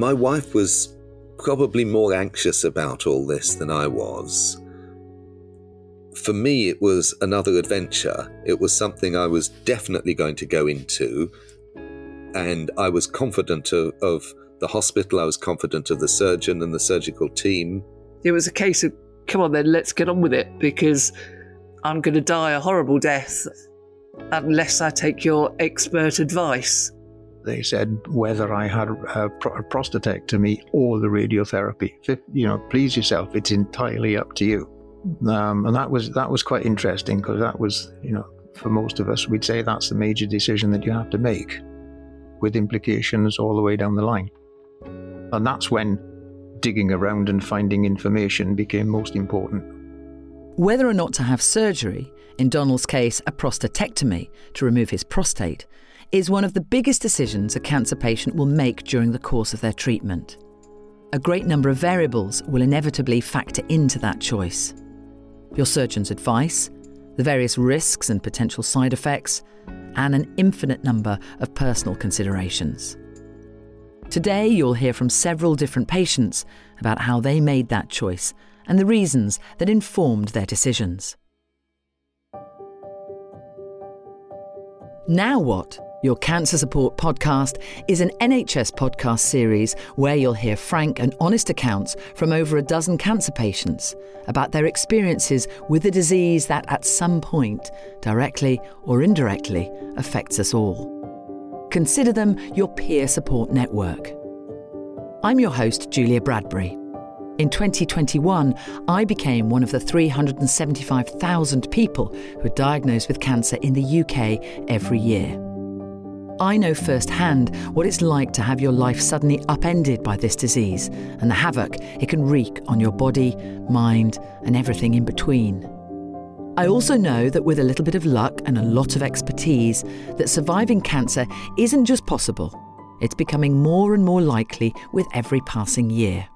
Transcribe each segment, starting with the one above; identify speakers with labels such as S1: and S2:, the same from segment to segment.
S1: My wife was probably more anxious about all this than I was. For me, it was another adventure. It was something I was definitely going to go into. And I was confident of, of the hospital, I was confident of the surgeon and the surgical team.
S2: It was a case of, come on then, let's get on with it because I'm going to die a horrible death unless I take your expert advice.
S3: They said whether I had a, a prostatectomy or the radiotherapy. You know, please yourself. It's entirely up to you. Um, and that was that was quite interesting because that was, you know, for most of us, we'd say that's the major decision that you have to make, with implications all the way down the line. And that's when digging around and finding information became most important.
S4: Whether or not to have surgery, in Donald's case, a prostatectomy to remove his prostate, is one of the biggest decisions a cancer patient will make during the course of their treatment. A great number of variables will inevitably factor into that choice. Your surgeon's advice, the various risks and potential side effects, and an infinite number of personal considerations. Today, you'll hear from several different patients about how they made that choice and the reasons that informed their decisions. Now What? Your Cancer Support podcast is an NHS podcast series where you'll hear frank and honest accounts from over a dozen cancer patients about their experiences with a disease that at some point, directly or indirectly, affects us all. Consider them your peer support network. I'm your host, Julia Bradbury. In 2021, I became one of the 375,000 people who are diagnosed with cancer in the UK every year. I know firsthand what it's like to have your life suddenly upended by this disease and the havoc it can wreak on your body, mind, and everything in between. I also know that with a little bit of luck and a lot of expertise, that surviving cancer isn't just possible, it's becoming more and more likely with every passing year.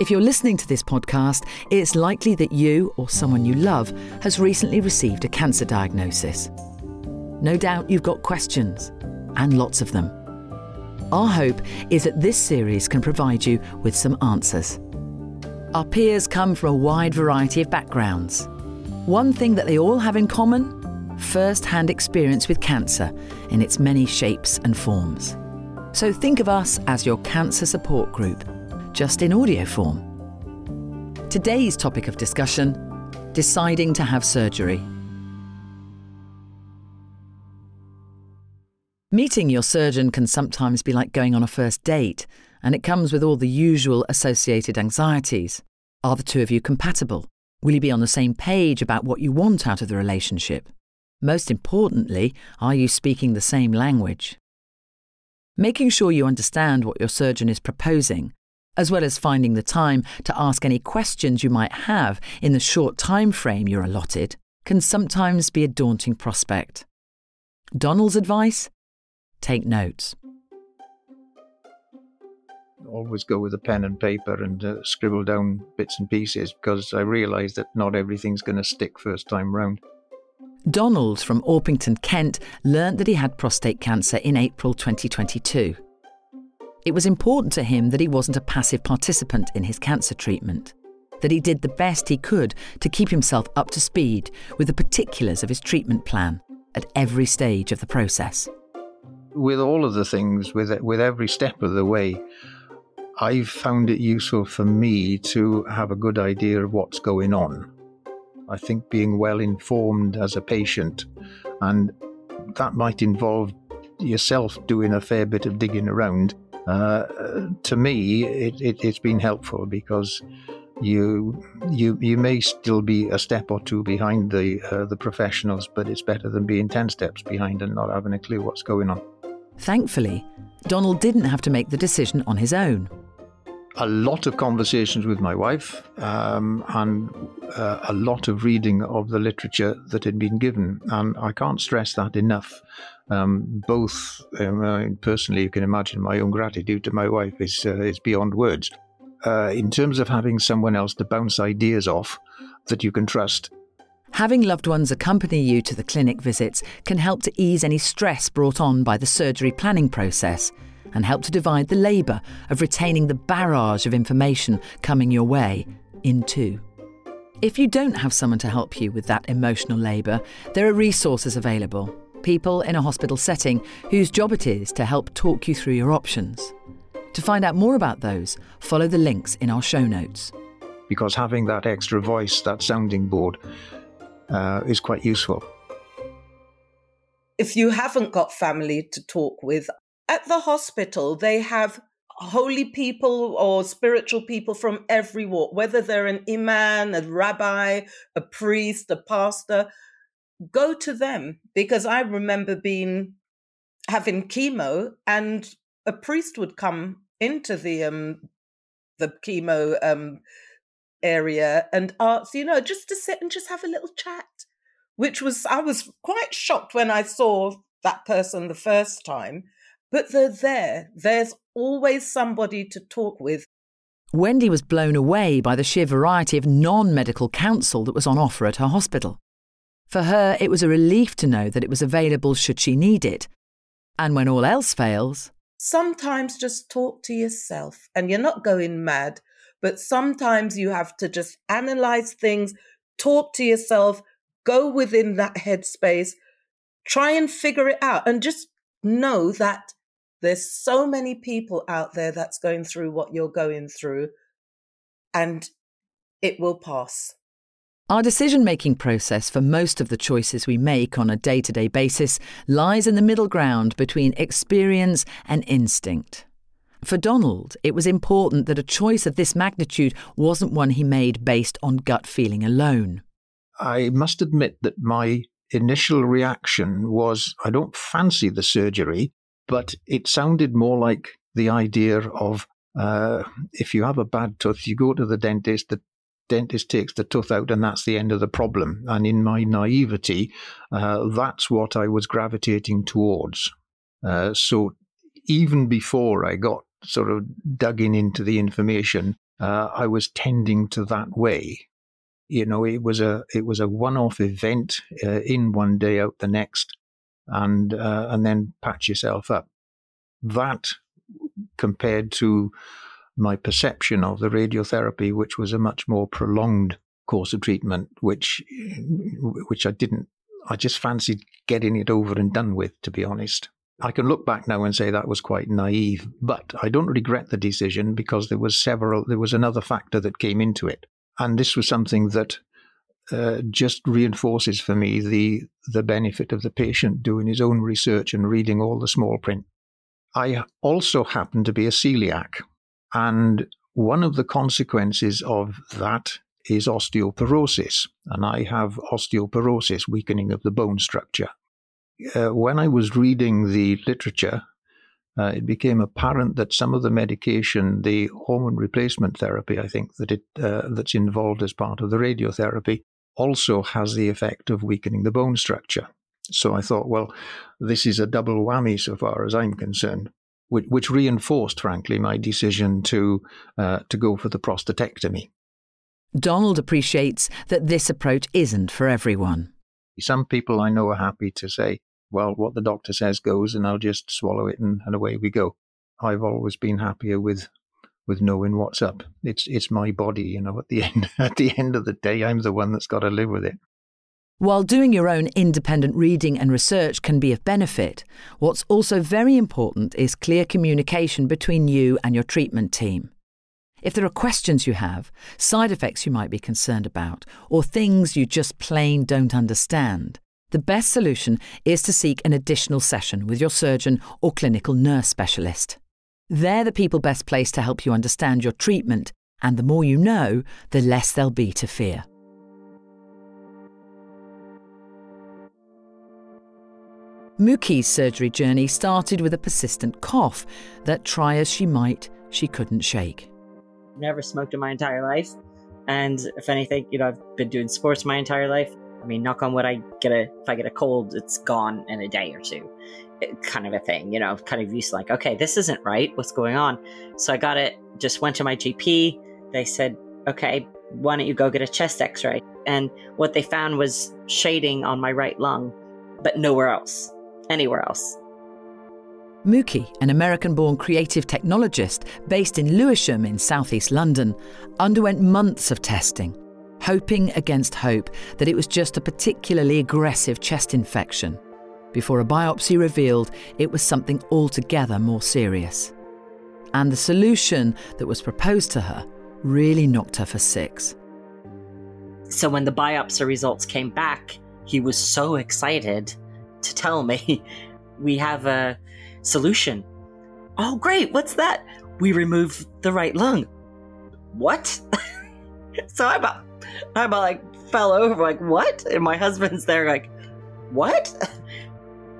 S4: If you're listening to this podcast, it's likely that you or someone you love has recently received a cancer diagnosis. No doubt you've got questions, and lots of them. Our hope is that this series can provide you with some answers. Our peers come from a wide variety of backgrounds. One thing that they all have in common first hand experience with cancer in its many shapes and forms. So think of us as your cancer support group, just in audio form. Today's topic of discussion deciding to have surgery. Meeting your surgeon can sometimes be like going on a first date, and it comes with all the usual associated anxieties. Are the two of you compatible? Will you be on the same page about what you want out of the relationship? Most importantly, are you speaking the same language? Making sure you understand what your surgeon is proposing, as well as finding the time to ask any questions you might have in the short time frame you're allotted, can sometimes be a daunting prospect. Donald's advice Take notes.
S3: Always go with a pen and paper and uh, scribble down bits and pieces because I realise that not everything's going to stick first time round.
S4: Donald from Orpington, Kent, learnt that he had prostate cancer in April 2022. It was important to him that he wasn't a passive participant in his cancer treatment, that he did the best he could to keep himself up to speed with the particulars of his treatment plan at every stage of the process
S3: with all of the things, with with every step of the way, I've found it useful for me to have a good idea of what's going on. I think being well informed as a patient, and that might involve yourself doing a fair bit of digging around. Uh, to me, it, it, it's been helpful because you you you may still be a step or two behind the uh, the professionals, but it's better than being ten steps behind and not having a clue what's going on.
S4: Thankfully, Donald didn't have to make the decision on his own.
S3: A lot of conversations with my wife um, and uh, a lot of reading of the literature that had been given. And I can't stress that enough. Um, both um, personally, you can imagine my own gratitude to my wife is, uh, is beyond words. Uh, in terms of having someone else to bounce ideas off that you can trust,
S4: Having loved ones accompany you to the clinic visits can help to ease any stress brought on by the surgery planning process and help to divide the labour of retaining the barrage of information coming your way in two. If you don't have someone to help you with that emotional labour, there are resources available. People in a hospital setting whose job it is to help talk you through your options. To find out more about those, follow the links in our show notes.
S3: Because having that extra voice, that sounding board, uh, is quite useful.
S5: If you haven't got family to talk with, at the hospital, they have holy people or spiritual people from every walk, whether they're an imam, a rabbi, a priest, a pastor, go to them. Because I remember being having chemo and a priest would come into the um the chemo um area and arts, you know, just to sit and just have a little chat. Which was I was quite shocked when I saw that person the first time but they're there. There's always somebody to talk with.
S4: Wendy was blown away by the sheer variety of non medical counsel that was on offer at her hospital. For her, it was a relief to know that it was available should she need it. And when all else fails,
S5: sometimes just talk to yourself. And you're not going mad, but sometimes you have to just analyze things, talk to yourself, go within that headspace, try and figure it out, and just know that there's so many people out there that's going through what you're going through, and it will pass.
S4: Our decision making process for most of the choices we make on a day to day basis lies in the middle ground between experience and instinct. For Donald, it was important that a choice of this magnitude wasn't one he made based on gut feeling alone.
S3: I must admit that my initial reaction was I don't fancy the surgery, but it sounded more like the idea of uh, if you have a bad tooth, you go to the dentist, the dentist takes the tooth out, and that's the end of the problem. And in my naivety, uh, that's what I was gravitating towards. Uh, so even before I got sort of dug in into the information, uh, I was tending to that way. You know, it was a it was a one-off event, uh, in one day, out the next and uh, and then patch yourself up. That compared to my perception of the radiotherapy, which was a much more prolonged course of treatment, which which I didn't. I just fancied getting it over and done with, to be honest. I can look back now and say that was quite naive, but I don't regret the decision because there was several. There was another factor that came into it, and this was something that uh, just reinforces for me the the benefit of the patient doing his own research and reading all the small print. I also happen to be a celiac, and one of the consequences of that is osteoporosis, and I have osteoporosis, weakening of the bone structure. Uh, when I was reading the literature, uh, it became apparent that some of the medication, the hormone replacement therapy, I think that it uh, that's involved as part of the radiotherapy, also has the effect of weakening the bone structure. So I thought, well, this is a double whammy so far as I'm concerned, which, which reinforced, frankly, my decision to uh, to go for the prostatectomy.
S4: Donald appreciates that this approach isn't for everyone.
S3: Some people I know are happy to say, well, what the doctor says goes, and I'll just swallow it, and, and away we go. I've always been happier with with knowing what's up. It's it's my body, you know. At the end at the end of the day, I'm the one that's got to live with it.
S4: While doing your own independent reading and research can be of benefit, what's also very important is clear communication between you and your treatment team. If there are questions you have, side effects you might be concerned about, or things you just plain don't understand, the best solution is to seek an additional session with your surgeon or clinical nurse specialist. They're the people best placed to help you understand your treatment, and the more you know, the less there'll be to fear. Mookie's surgery journey started with a persistent cough that, try as she might, she couldn't shake.
S6: Never smoked in my entire life. And if anything, you know, I've been doing sports my entire life. I mean, knock on wood, I get a if I get a cold, it's gone in a day or two eh, kind of a thing, you know, kind of used to like, okay, this isn't right. What's going on? So I got it, just went to my GP. They said, okay, why don't you go get a chest x ray? And what they found was shading on my right lung, but nowhere else, anywhere else.
S4: Mookie, an American born creative technologist based in Lewisham in southeast London, underwent months of testing, hoping against hope that it was just a particularly aggressive chest infection, before a biopsy revealed it was something altogether more serious. And the solution that was proposed to her really knocked her for six.
S6: So when the biopsy results came back, he was so excited to tell me we have a solution. Oh, great. What's that? We remove the right lung. What? so I about, I about like fell over, like, what? And my husband's there, like, what?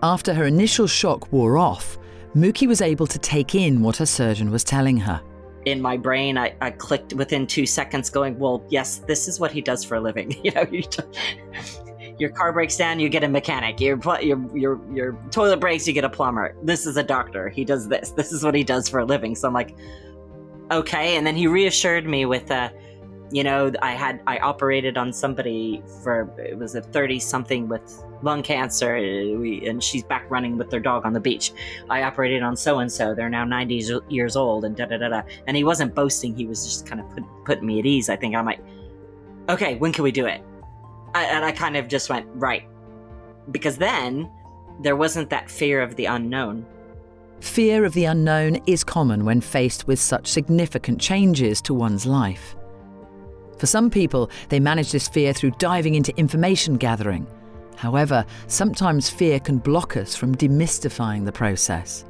S4: After her initial shock wore off, Mookie was able to take in what her surgeon was telling her.
S6: In my brain, I, I clicked within two seconds, going, well, yes, this is what he does for a living. You know, you your car breaks down, you get a mechanic. Your your your your toilet breaks, you get a plumber. This is a doctor. He does this. This is what he does for a living. So I'm like, okay. And then he reassured me with, uh, you know, I had I operated on somebody for it was a thirty something with lung cancer, eh, we, and she's back running with their dog on the beach. I operated on so and so. They're now ninety years old, and da da da da. And he wasn't boasting. He was just kind of put, putting me at ease. I think I'm like, okay, when can we do it? I, and I kind of just went, right. Because then there wasn't that fear of the unknown.
S4: Fear of the unknown is common when faced with such significant changes to one's life. For some people, they manage this fear through diving into information gathering. However, sometimes fear can block us from demystifying the process.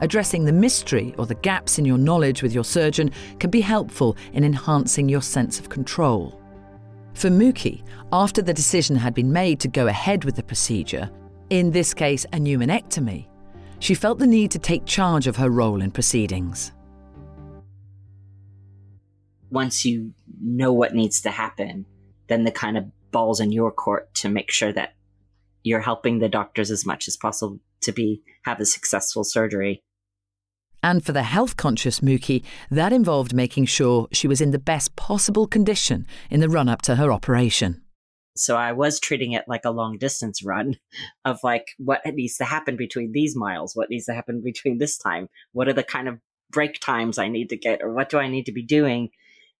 S4: Addressing the mystery or the gaps in your knowledge with your surgeon can be helpful in enhancing your sense of control. For Mookie, after the decision had been made to go ahead with the procedure, in this case a pneumonectomy, she felt the need to take charge of her role in proceedings.
S6: Once you know what needs to happen, then the kind of ball's in your court to make sure that you're helping the doctors as much as possible to be have a successful surgery.
S4: And for the health conscious Mookie, that involved making sure she was in the best possible condition in the run up to her operation.
S6: So I was treating it like a long distance run of like what needs to happen between these miles, what needs to happen between this time, what are the kind of break times I need to get, or what do I need to be doing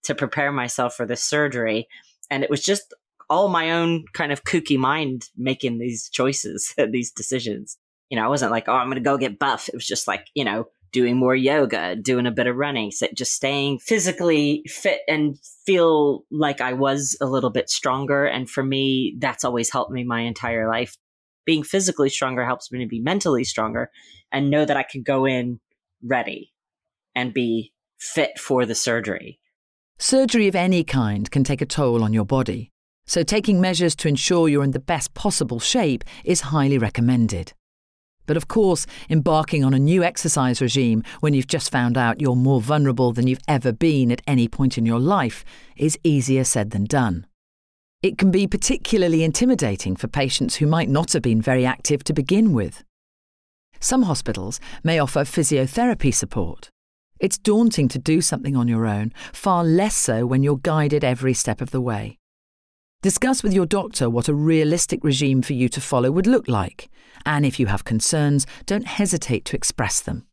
S6: to prepare myself for this surgery. And it was just all my own kind of kooky mind making these choices, these decisions. You know, I wasn't like, oh, I'm going to go get buff. It was just like, you know, doing more yoga, doing a bit of running, so just staying physically fit and feel like I was a little bit stronger. And for me, that's always helped me my entire life. Being physically stronger helps me to be mentally stronger and know that I can go in ready and be fit for the surgery.
S4: Surgery of any kind can take a toll on your body, so taking measures to ensure you're in the best possible shape is highly recommended. But of course, embarking on a new exercise regime when you've just found out you're more vulnerable than you've ever been at any point in your life is easier said than done. It can be particularly intimidating for patients who might not have been very active to begin with. Some hospitals may offer physiotherapy support. It's daunting to do something on your own, far less so when you're guided every step of the way. Discuss with your doctor what a realistic regime for you to follow would look like, and if you have concerns, don't hesitate to express them.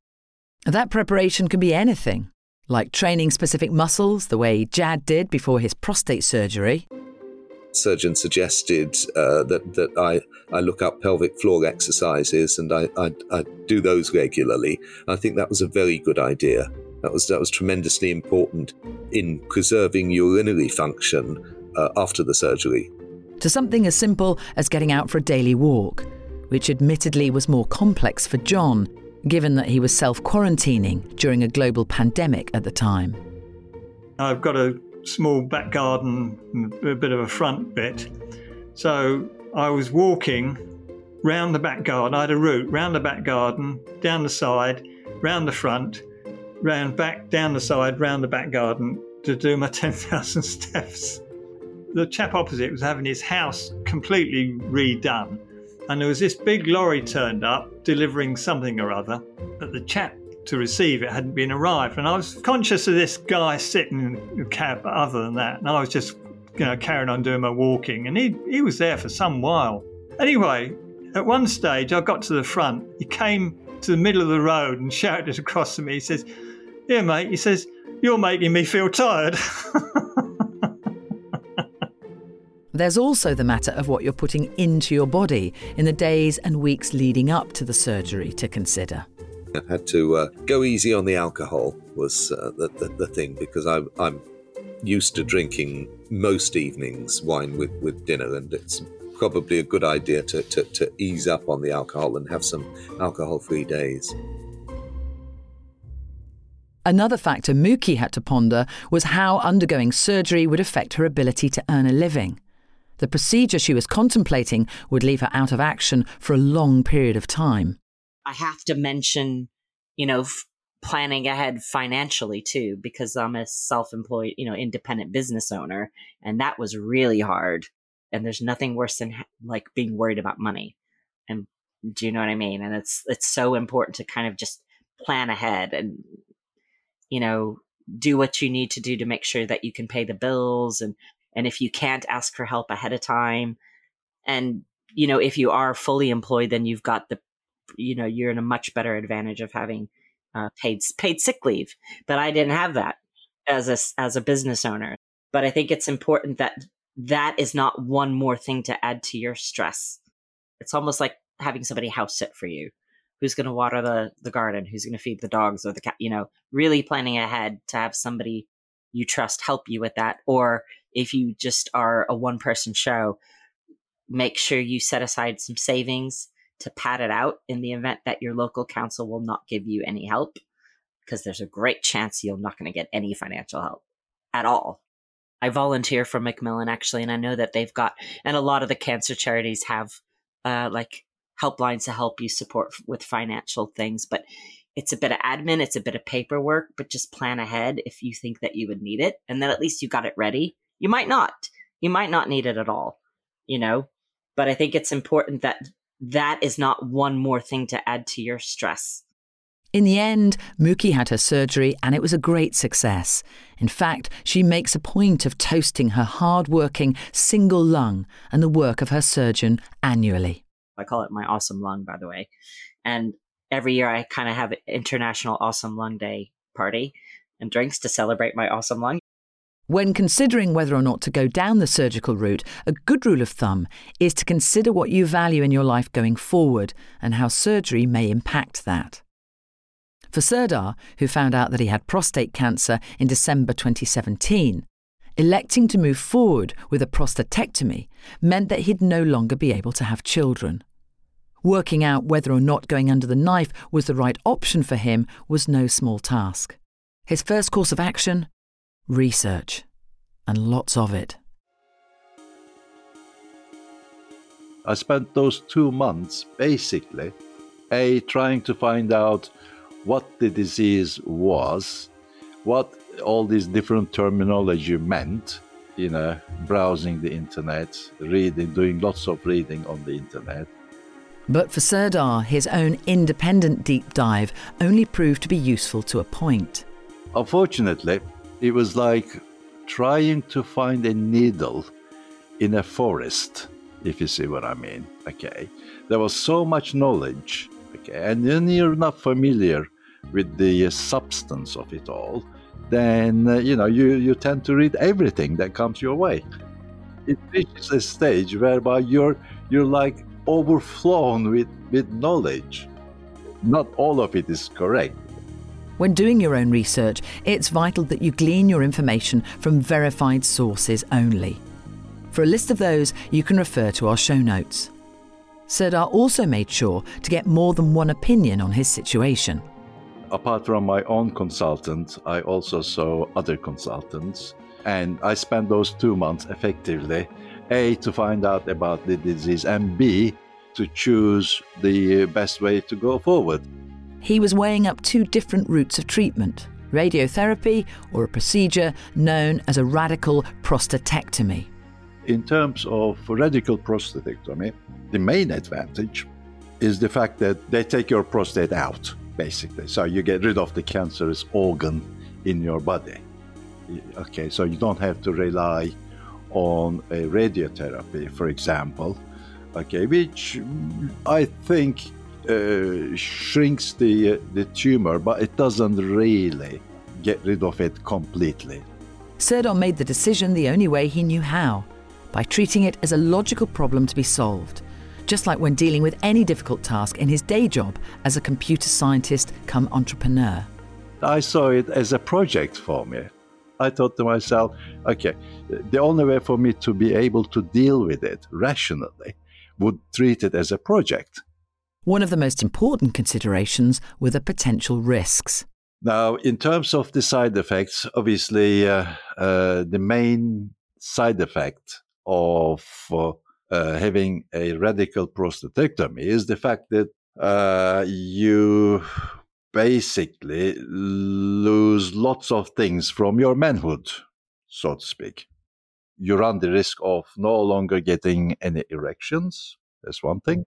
S4: That preparation can be anything, like training specific muscles the way Jad did before his prostate surgery.
S1: Surgeon suggested uh, that, that I, I look up pelvic floor exercises and I, I, I do those regularly. I think that was a very good idea. That was, that was tremendously important in preserving urinary function uh, after the surgery.
S4: To something as simple as getting out for a daily walk, which admittedly was more complex for John, given that he was self quarantining during a global pandemic at the time.
S7: I've got a small back garden, a bit of a front bit. So I was walking round the back garden. I had a route round the back garden, down the side, round the front, round back, down the side, round the back garden to do my 10,000 steps the chap opposite was having his house completely redone. And there was this big lorry turned up delivering something or other, but the chap to receive it hadn't been arrived. And I was conscious of this guy sitting in the cab, other than that, and I was just, you know, carrying on doing my walking. And he, he was there for some while. Anyway, at one stage, I got to the front. He came to the middle of the road and shouted across to me. He says, "Yeah, mate." He says, "You're making me feel tired."
S4: There's also the matter of what you're putting into your body in the days and weeks leading up to the surgery to consider.
S1: I had to uh, go easy on the alcohol was uh, the, the, the thing because I, I'm used to drinking most evenings wine with, with dinner, and it's probably a good idea to, to, to ease up on the alcohol and have some alcohol free days.
S4: Another factor Mookie had to ponder was how undergoing surgery would affect her ability to earn a living. The procedure she was contemplating would leave her out of action for a long period of time.
S6: I have to mention, you know, f- planning ahead financially too, because I'm a self employed, you know, independent business owner. And that was really hard. And there's nothing worse than like being worried about money. And do you know what I mean? And it's, it's so important to kind of just plan ahead and, you know, do what you need to do to make sure that you can pay the bills and, and if you can't ask for help ahead of time and you know if you are fully employed then you've got the you know you're in a much better advantage of having uh, paid paid sick leave. But I didn't have that as a as a business owner. But I think it's important that that is not one more thing to add to your stress. It's almost like having somebody house sit for you. Who's going to water the the garden? Who's going to feed the dogs or the cat? You know, really planning ahead to have somebody you trust help you with that. Or if you just are a one person show, make sure you set aside some savings to pad it out in the event that your local council will not give you any help because there's a great chance you're not going to get any financial help at all. I volunteer for Macmillan actually, and I know that they've got, and a lot of the cancer charities have uh, like helplines to help you support with financial things. But it's a bit of admin, it's a bit of paperwork, but just plan ahead if you think that you would need it. And then at least you got it ready. You might not. You might not need it at all, you know? But I think it's important that that is not one more thing to add to your stress.
S4: In the end, Mookie had her surgery and it was a great success. In fact, she makes a point of toasting her hard working single lung and the work of her surgeon annually.
S6: I call it my awesome lung, by the way. And every year I kind of have an International Awesome Lung Day party and drinks to celebrate my awesome lung.
S4: When considering whether or not to go down the surgical route, a good rule of thumb is to consider what you value in your life going forward and how surgery may impact that. For Serdar, who found out that he had prostate cancer in December 2017, electing to move forward with a prostatectomy meant that he'd no longer be able to have children. Working out whether or not going under the knife was the right option for him was no small task. His first course of action research, and lots of it.
S8: I spent those two months basically a trying to find out what the disease was, what all these different terminology meant, you know, browsing the internet, reading, doing lots of reading on the internet.
S4: But for Serdar, his own independent deep dive only proved to be useful to a point.
S8: Unfortunately, it was like trying to find a needle in a forest, if you see what I mean. Okay. There was so much knowledge. Okay. And then you're not familiar with the substance of it all, then, uh, you know, you, you tend to read everything that comes your way. It reaches a stage whereby you're, you're like overflown with, with knowledge. Not all of it is correct
S4: when doing your own research, it's vital that you glean your information from verified sources only. For a list of those, you can refer to our show notes. Serdar also made sure to get more than one opinion on his situation.
S8: Apart from my own consultant, I also saw other consultants, and I spent those two months effectively A, to find out about the disease, and B, to choose the best way to go forward
S4: he was weighing up two different routes of treatment radiotherapy or a procedure known as a radical prostatectomy.
S8: In terms of radical prostatectomy, the main advantage is the fact that they take your prostate out, basically. So you get rid of the cancerous organ in your body. Okay, so you don't have to rely on a radiotherapy, for example, okay, which I think uh, shrinks the uh, the tumor, but it doesn't really get rid of it completely.
S4: Serdar made the decision the only way he knew how by treating it as a logical problem to be solved, just like when dealing with any difficult task in his day job as a computer scientist come entrepreneur.
S8: I saw it as a project for me. I thought to myself, okay, the only way for me to be able to deal with it rationally would treat it as a project.
S4: One of the most important considerations were the potential risks.
S8: Now, in terms of the side effects, obviously, uh, uh, the main side effect of uh, uh having a radical prostatectomy is the fact that uh, you basically lose lots of things from your manhood, so to speak. You run the risk of no longer getting any erections. That's one thing.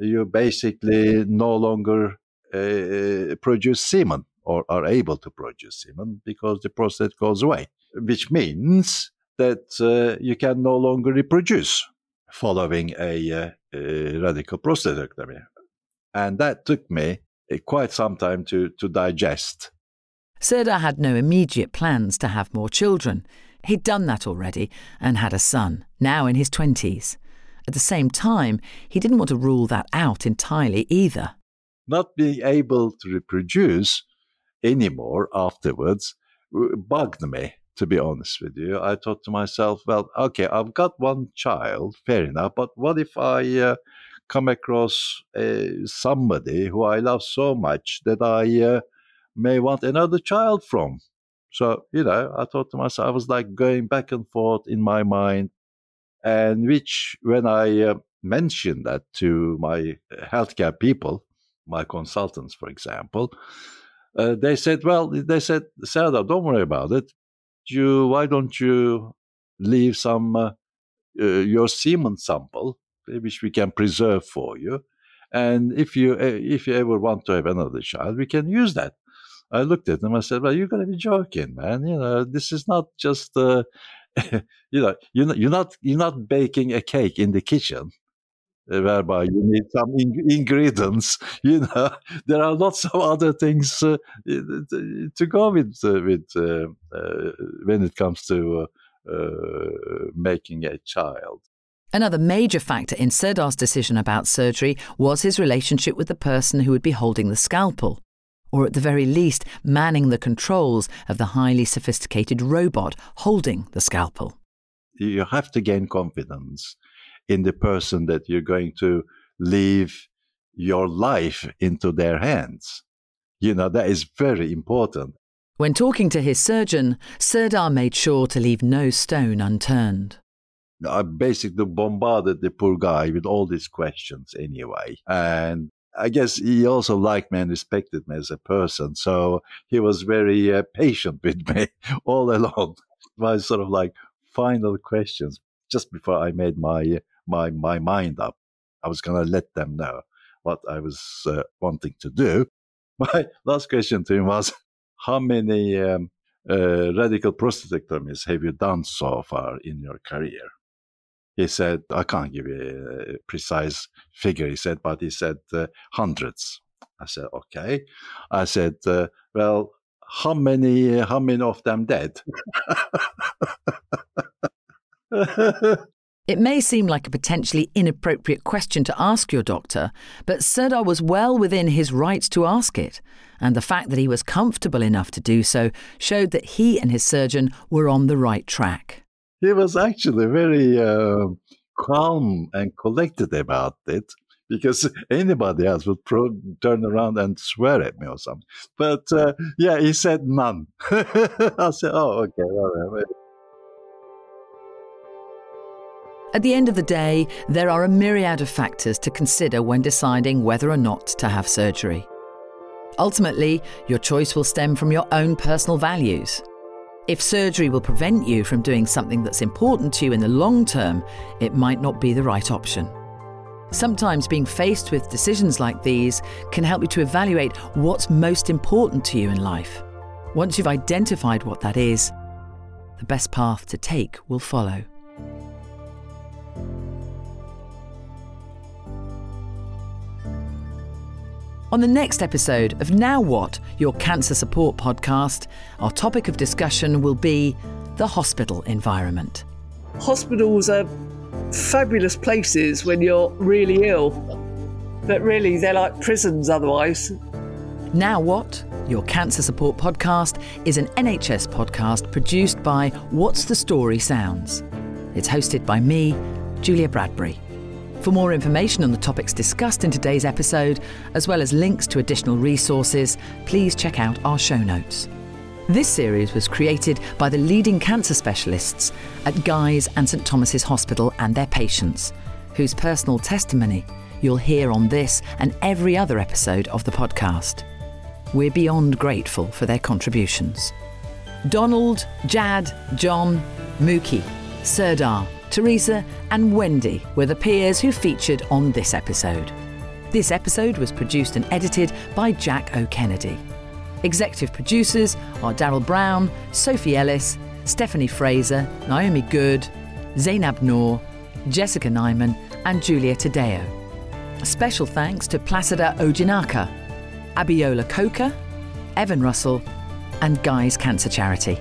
S8: You basically no longer uh, produce semen or are able to produce semen because the prostate goes away, which means that uh, you can no longer reproduce following a, uh, a radical prostatectomy. And that took me quite some time to, to digest.
S4: Serdar had no immediate plans to have more children. He'd done that already and had a son, now in his 20s. At the same time, he didn't want to rule that out entirely either.
S8: Not being able to reproduce anymore afterwards bugged me, to be honest with you. I thought to myself, well, okay, I've got one child, fair enough, but what if I uh, come across uh, somebody who I love so much that I uh, may want another child from. So, you know, I thought to myself, I was like going back and forth in my mind. And which, when I uh, mentioned that to my healthcare people, my consultants, for example, uh, they said, well, they said, Sarah, don't worry about it. You, why don't you leave some, uh, uh, your semen sample which we can preserve for you. And if you eh, if you ever want to have another child, we can use that. I looked at them. I said, "Well, you're going to be joking, man. You know, this is not just, uh, you know, you're not, you're not you're not baking a cake in the kitchen, uh, whereby you need some in- ingredients. You know, there are lots of other things uh, to go with uh, with uh, uh, when it comes to making a child."
S4: Another major factor in Serdar's decision about surgery was his relationship with the person who would be holding the scalpel, or at the very least, manning the controls of the highly sophisticated robot holding the scalpel.
S8: You have to gain confidence in the person that you're going to leave your life into their hands. You know, that is very important.
S4: When talking to his surgeon, Serdar made sure to leave no stone unturned.
S8: I basically bombarded the poor guy with all these questions anyway. And I guess he also liked me and respected me as a person. So he was very uh, patient with me all along. My sort of like final questions just before I made my my my mind up. I was going to let them know what I was uh, wanting to do. My last question to him was, "How many um, uh, radical prostatectomies have you done so far in your career?" He said, I can't give you a precise figure, he said, but he said uh, hundreds. I said, okay. I said, uh, well, how many, how many of them dead?
S4: It may seem like a potentially inappropriate question to ask your doctor, but Serdar was well within his rights to ask it, and the fact that he was comfortable enough to do so showed that he and his surgeon were on the right track
S8: he was actually very uh, calm and collected about it because anybody else would pro- turn around and swear at me or something. But uh, yeah, he said none. I said, oh, okay, all right.
S4: At the end of the day, there are a myriad of factors to consider when deciding whether or not to have surgery. Ultimately, your choice will stem from your own personal values. If surgery will prevent you from doing something that's important to you in the long term, it might not be the right option. Sometimes being faced with decisions like these can help you to evaluate what's most important to you in life. Once you've identified what that is, the best path to take will follow. On the next episode of Now What, your cancer support podcast, our topic of discussion will be the hospital environment.
S2: Hospitals are fabulous places when you're really ill, but really they're like prisons otherwise.
S4: Now What, your cancer support podcast, is an NHS podcast produced by What's the Story Sounds. It's hosted by me, Julia Bradbury. For more information on the topics discussed in today's episode, as well as links to additional resources, please check out our show notes. This series was created by the leading cancer specialists at Guy's and St Thomas's Hospital and their patients, whose personal testimony you'll hear on this and every other episode of the podcast. We're beyond grateful for their contributions. Donald, Jad, John, Mookie, Serdar, Teresa, and Wendy were the peers who featured on this episode. This episode was produced and edited by Jack O'Kennedy. Executive producers are Daryl Brown, Sophie Ellis, Stephanie Fraser, Naomi Good, Zainab Noor, Jessica Nyman, and Julia Tadeo. Special thanks to Placida Ojinaka, Abiola Coker, Evan Russell, and Guy's Cancer Charity.